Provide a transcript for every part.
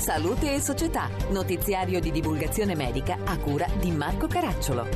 Salute e Società, notiziario di divulgazione medica a cura di Marco Caracciolo.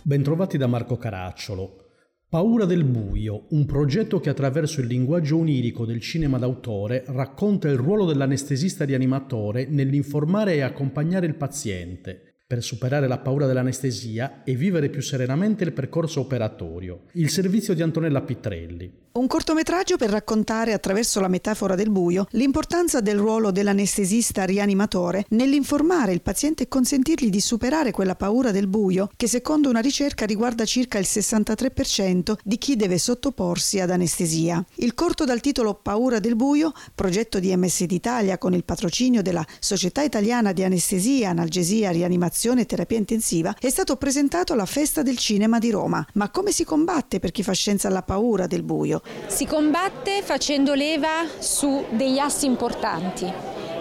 Bentrovati da Marco Caracciolo. Paura del buio, un progetto che attraverso il linguaggio onirico del cinema d'autore racconta il ruolo dell'anestesista rianimatore nell'informare e accompagnare il paziente, per superare la paura dell'anestesia e vivere più serenamente il percorso operatorio. Il servizio di Antonella Pitrelli. Un cortometraggio per raccontare attraverso la metafora del buio l'importanza del ruolo dell'anestesista rianimatore nell'informare il paziente e consentirgli di superare quella paura del buio che secondo una ricerca riguarda circa il 63% di chi deve sottoporsi ad anestesia. Il corto dal titolo Paura del buio, progetto di MSD Italia con il patrocinio della Società Italiana di Anestesia, Analgesia, Rianimazione e Terapia Intensiva, è stato presentato alla Festa del Cinema di Roma. Ma come si combatte per chi fa scienza alla paura del buio? Si combatte facendo leva su degli assi importanti.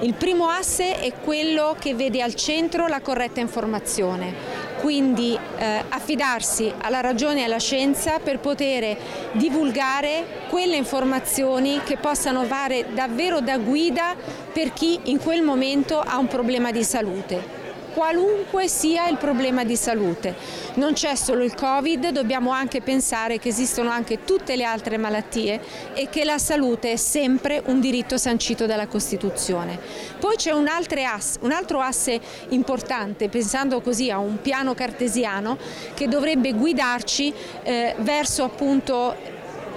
Il primo asse è quello che vede al centro la corretta informazione, quindi eh, affidarsi alla ragione e alla scienza per poter divulgare quelle informazioni che possano fare davvero da guida per chi in quel momento ha un problema di salute qualunque sia il problema di salute. Non c'è solo il Covid, dobbiamo anche pensare che esistono anche tutte le altre malattie e che la salute è sempre un diritto sancito dalla Costituzione. Poi c'è un, un altro asse importante, pensando così a un piano cartesiano, che dovrebbe guidarci eh, verso appunto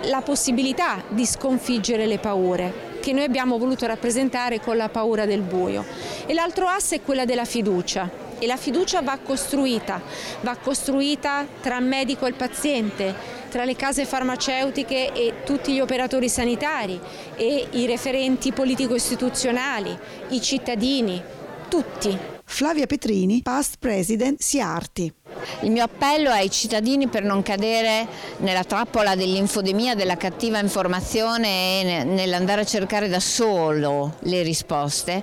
la possibilità di sconfiggere le paure che noi abbiamo voluto rappresentare con la paura del buio. E l'altro asse è quella della fiducia e la fiducia va costruita, va costruita tra medico e paziente, tra le case farmaceutiche e tutti gli operatori sanitari e i referenti politico-istituzionali, i cittadini, tutti. Flavia Petrini, past president Siarti. Il mio appello ai cittadini per non cadere nella trappola dell'infodemia, della cattiva informazione e nell'andare a cercare da solo le risposte,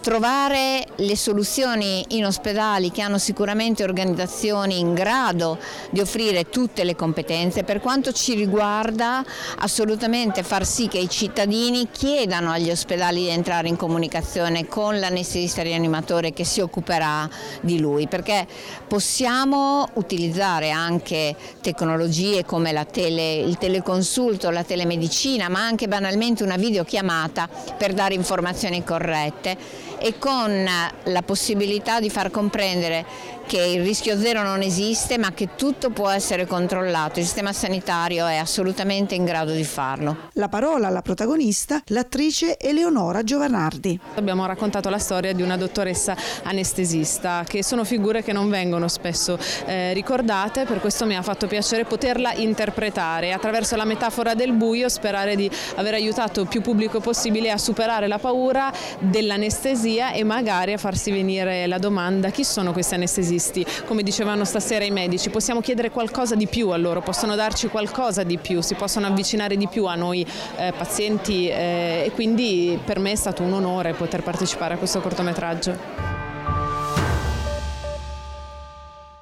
trovare le soluzioni in ospedali che hanno sicuramente organizzazioni in grado di offrire tutte le competenze, per quanto ci riguarda assolutamente far sì che i cittadini chiedano agli ospedali di entrare in comunicazione con l'anestesista rianimatore che si occuperà di lui, perché possiamo Possiamo utilizzare anche tecnologie come tele, il teleconsulto, la telemedicina, ma anche banalmente una videochiamata per dare informazioni corrette. E con la possibilità di far comprendere che il rischio zero non esiste ma che tutto può essere controllato. Il sistema sanitario è assolutamente in grado di farlo. La parola alla protagonista, l'attrice Eleonora Giovanardi. Abbiamo raccontato la storia di una dottoressa anestesista, che sono figure che non vengono spesso eh, ricordate, per questo mi ha fatto piacere poterla interpretare attraverso la metafora del buio, sperare di aver aiutato il più pubblico possibile a superare la paura dell'anestesia e magari a farsi venire la domanda chi sono questi anestesisti anestesisti, come dicevano stasera i medici, possiamo chiedere qualcosa di più a loro, possono darci qualcosa di più, si possono avvicinare di più a noi eh, pazienti eh, e quindi per me è stato un onore poter partecipare a questo cortometraggio.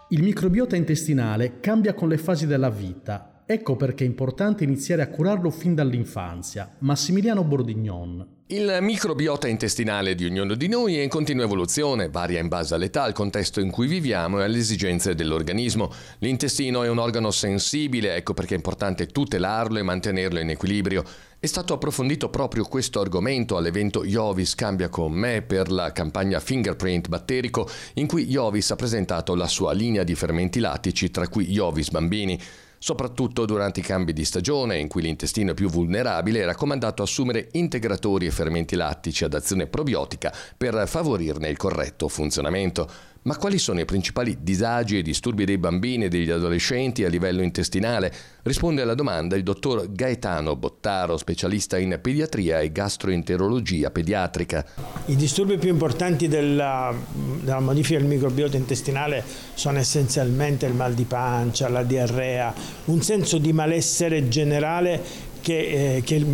Il microbiota intestinale cambia con le fasi della vita Ecco perché è importante iniziare a curarlo fin dall'infanzia. Massimiliano Bordignon. Il microbiota intestinale di ognuno di noi è in continua evoluzione, varia in base all'età, al contesto in cui viviamo e alle esigenze dell'organismo. L'intestino è un organo sensibile, ecco perché è importante tutelarlo e mantenerlo in equilibrio. È stato approfondito proprio questo argomento all'evento Iovis Cambia con me per la campagna Fingerprint batterico in cui Iovis ha presentato la sua linea di fermenti lattici, tra cui Iovis Bambini. Soprattutto durante i cambi di stagione, in cui l'intestino è più vulnerabile, è raccomandato assumere integratori e fermenti lattici ad azione probiotica per favorirne il corretto funzionamento. Ma quali sono i principali disagi e disturbi dei bambini e degli adolescenti a livello intestinale? Risponde alla domanda il dottor Gaetano Bottaro, specialista in pediatria e gastroenterologia pediatrica. I disturbi più importanti della, della modifica del microbiota intestinale sono essenzialmente il mal di pancia, la diarrea, un senso di malessere generale che, eh, che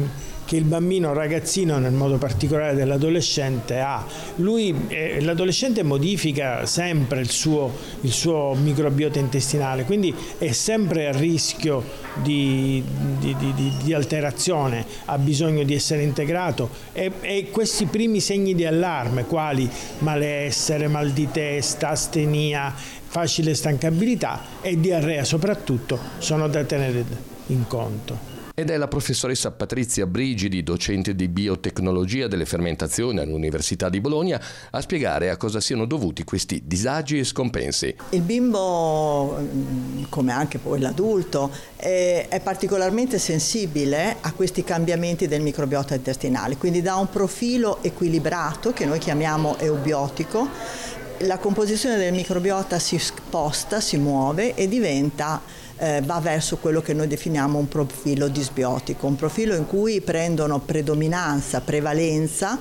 che il bambino ragazzino, nel modo particolare dell'adolescente, ha. Lui, eh, l'adolescente modifica sempre il suo, il suo, microbiota intestinale, quindi è sempre a rischio di, di, di, di alterazione, ha bisogno di essere integrato e, e questi primi segni di allarme, quali malessere, mal di testa, astenia, facile stancabilità e diarrea soprattutto, sono da tenere in conto. Ed è la professoressa Patrizia Brigidi, docente di biotecnologia delle fermentazioni all'Università di Bologna, a spiegare a cosa siano dovuti questi disagi e scompensi. Il bimbo, mm, come anche poi l'adulto, è particolarmente sensibile a questi cambiamenti del microbiota intestinale, quindi da un profilo equilibrato, che noi chiamiamo eubiotico, la composizione del microbiota si sposta, si muove e diventa eh, va verso quello che noi definiamo un profilo disbiotico, un profilo in cui prendono predominanza, prevalenza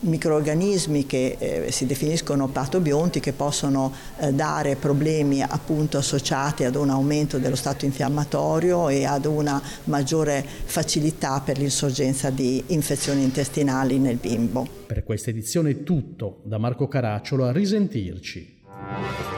microorganismi che eh, si definiscono patobionti che possono eh, dare problemi appunto associati ad un aumento dello stato infiammatorio e ad una maggiore facilità per l'insorgenza di infezioni intestinali nel bimbo. Per questa edizione è tutto, da Marco Caracciolo a risentirci.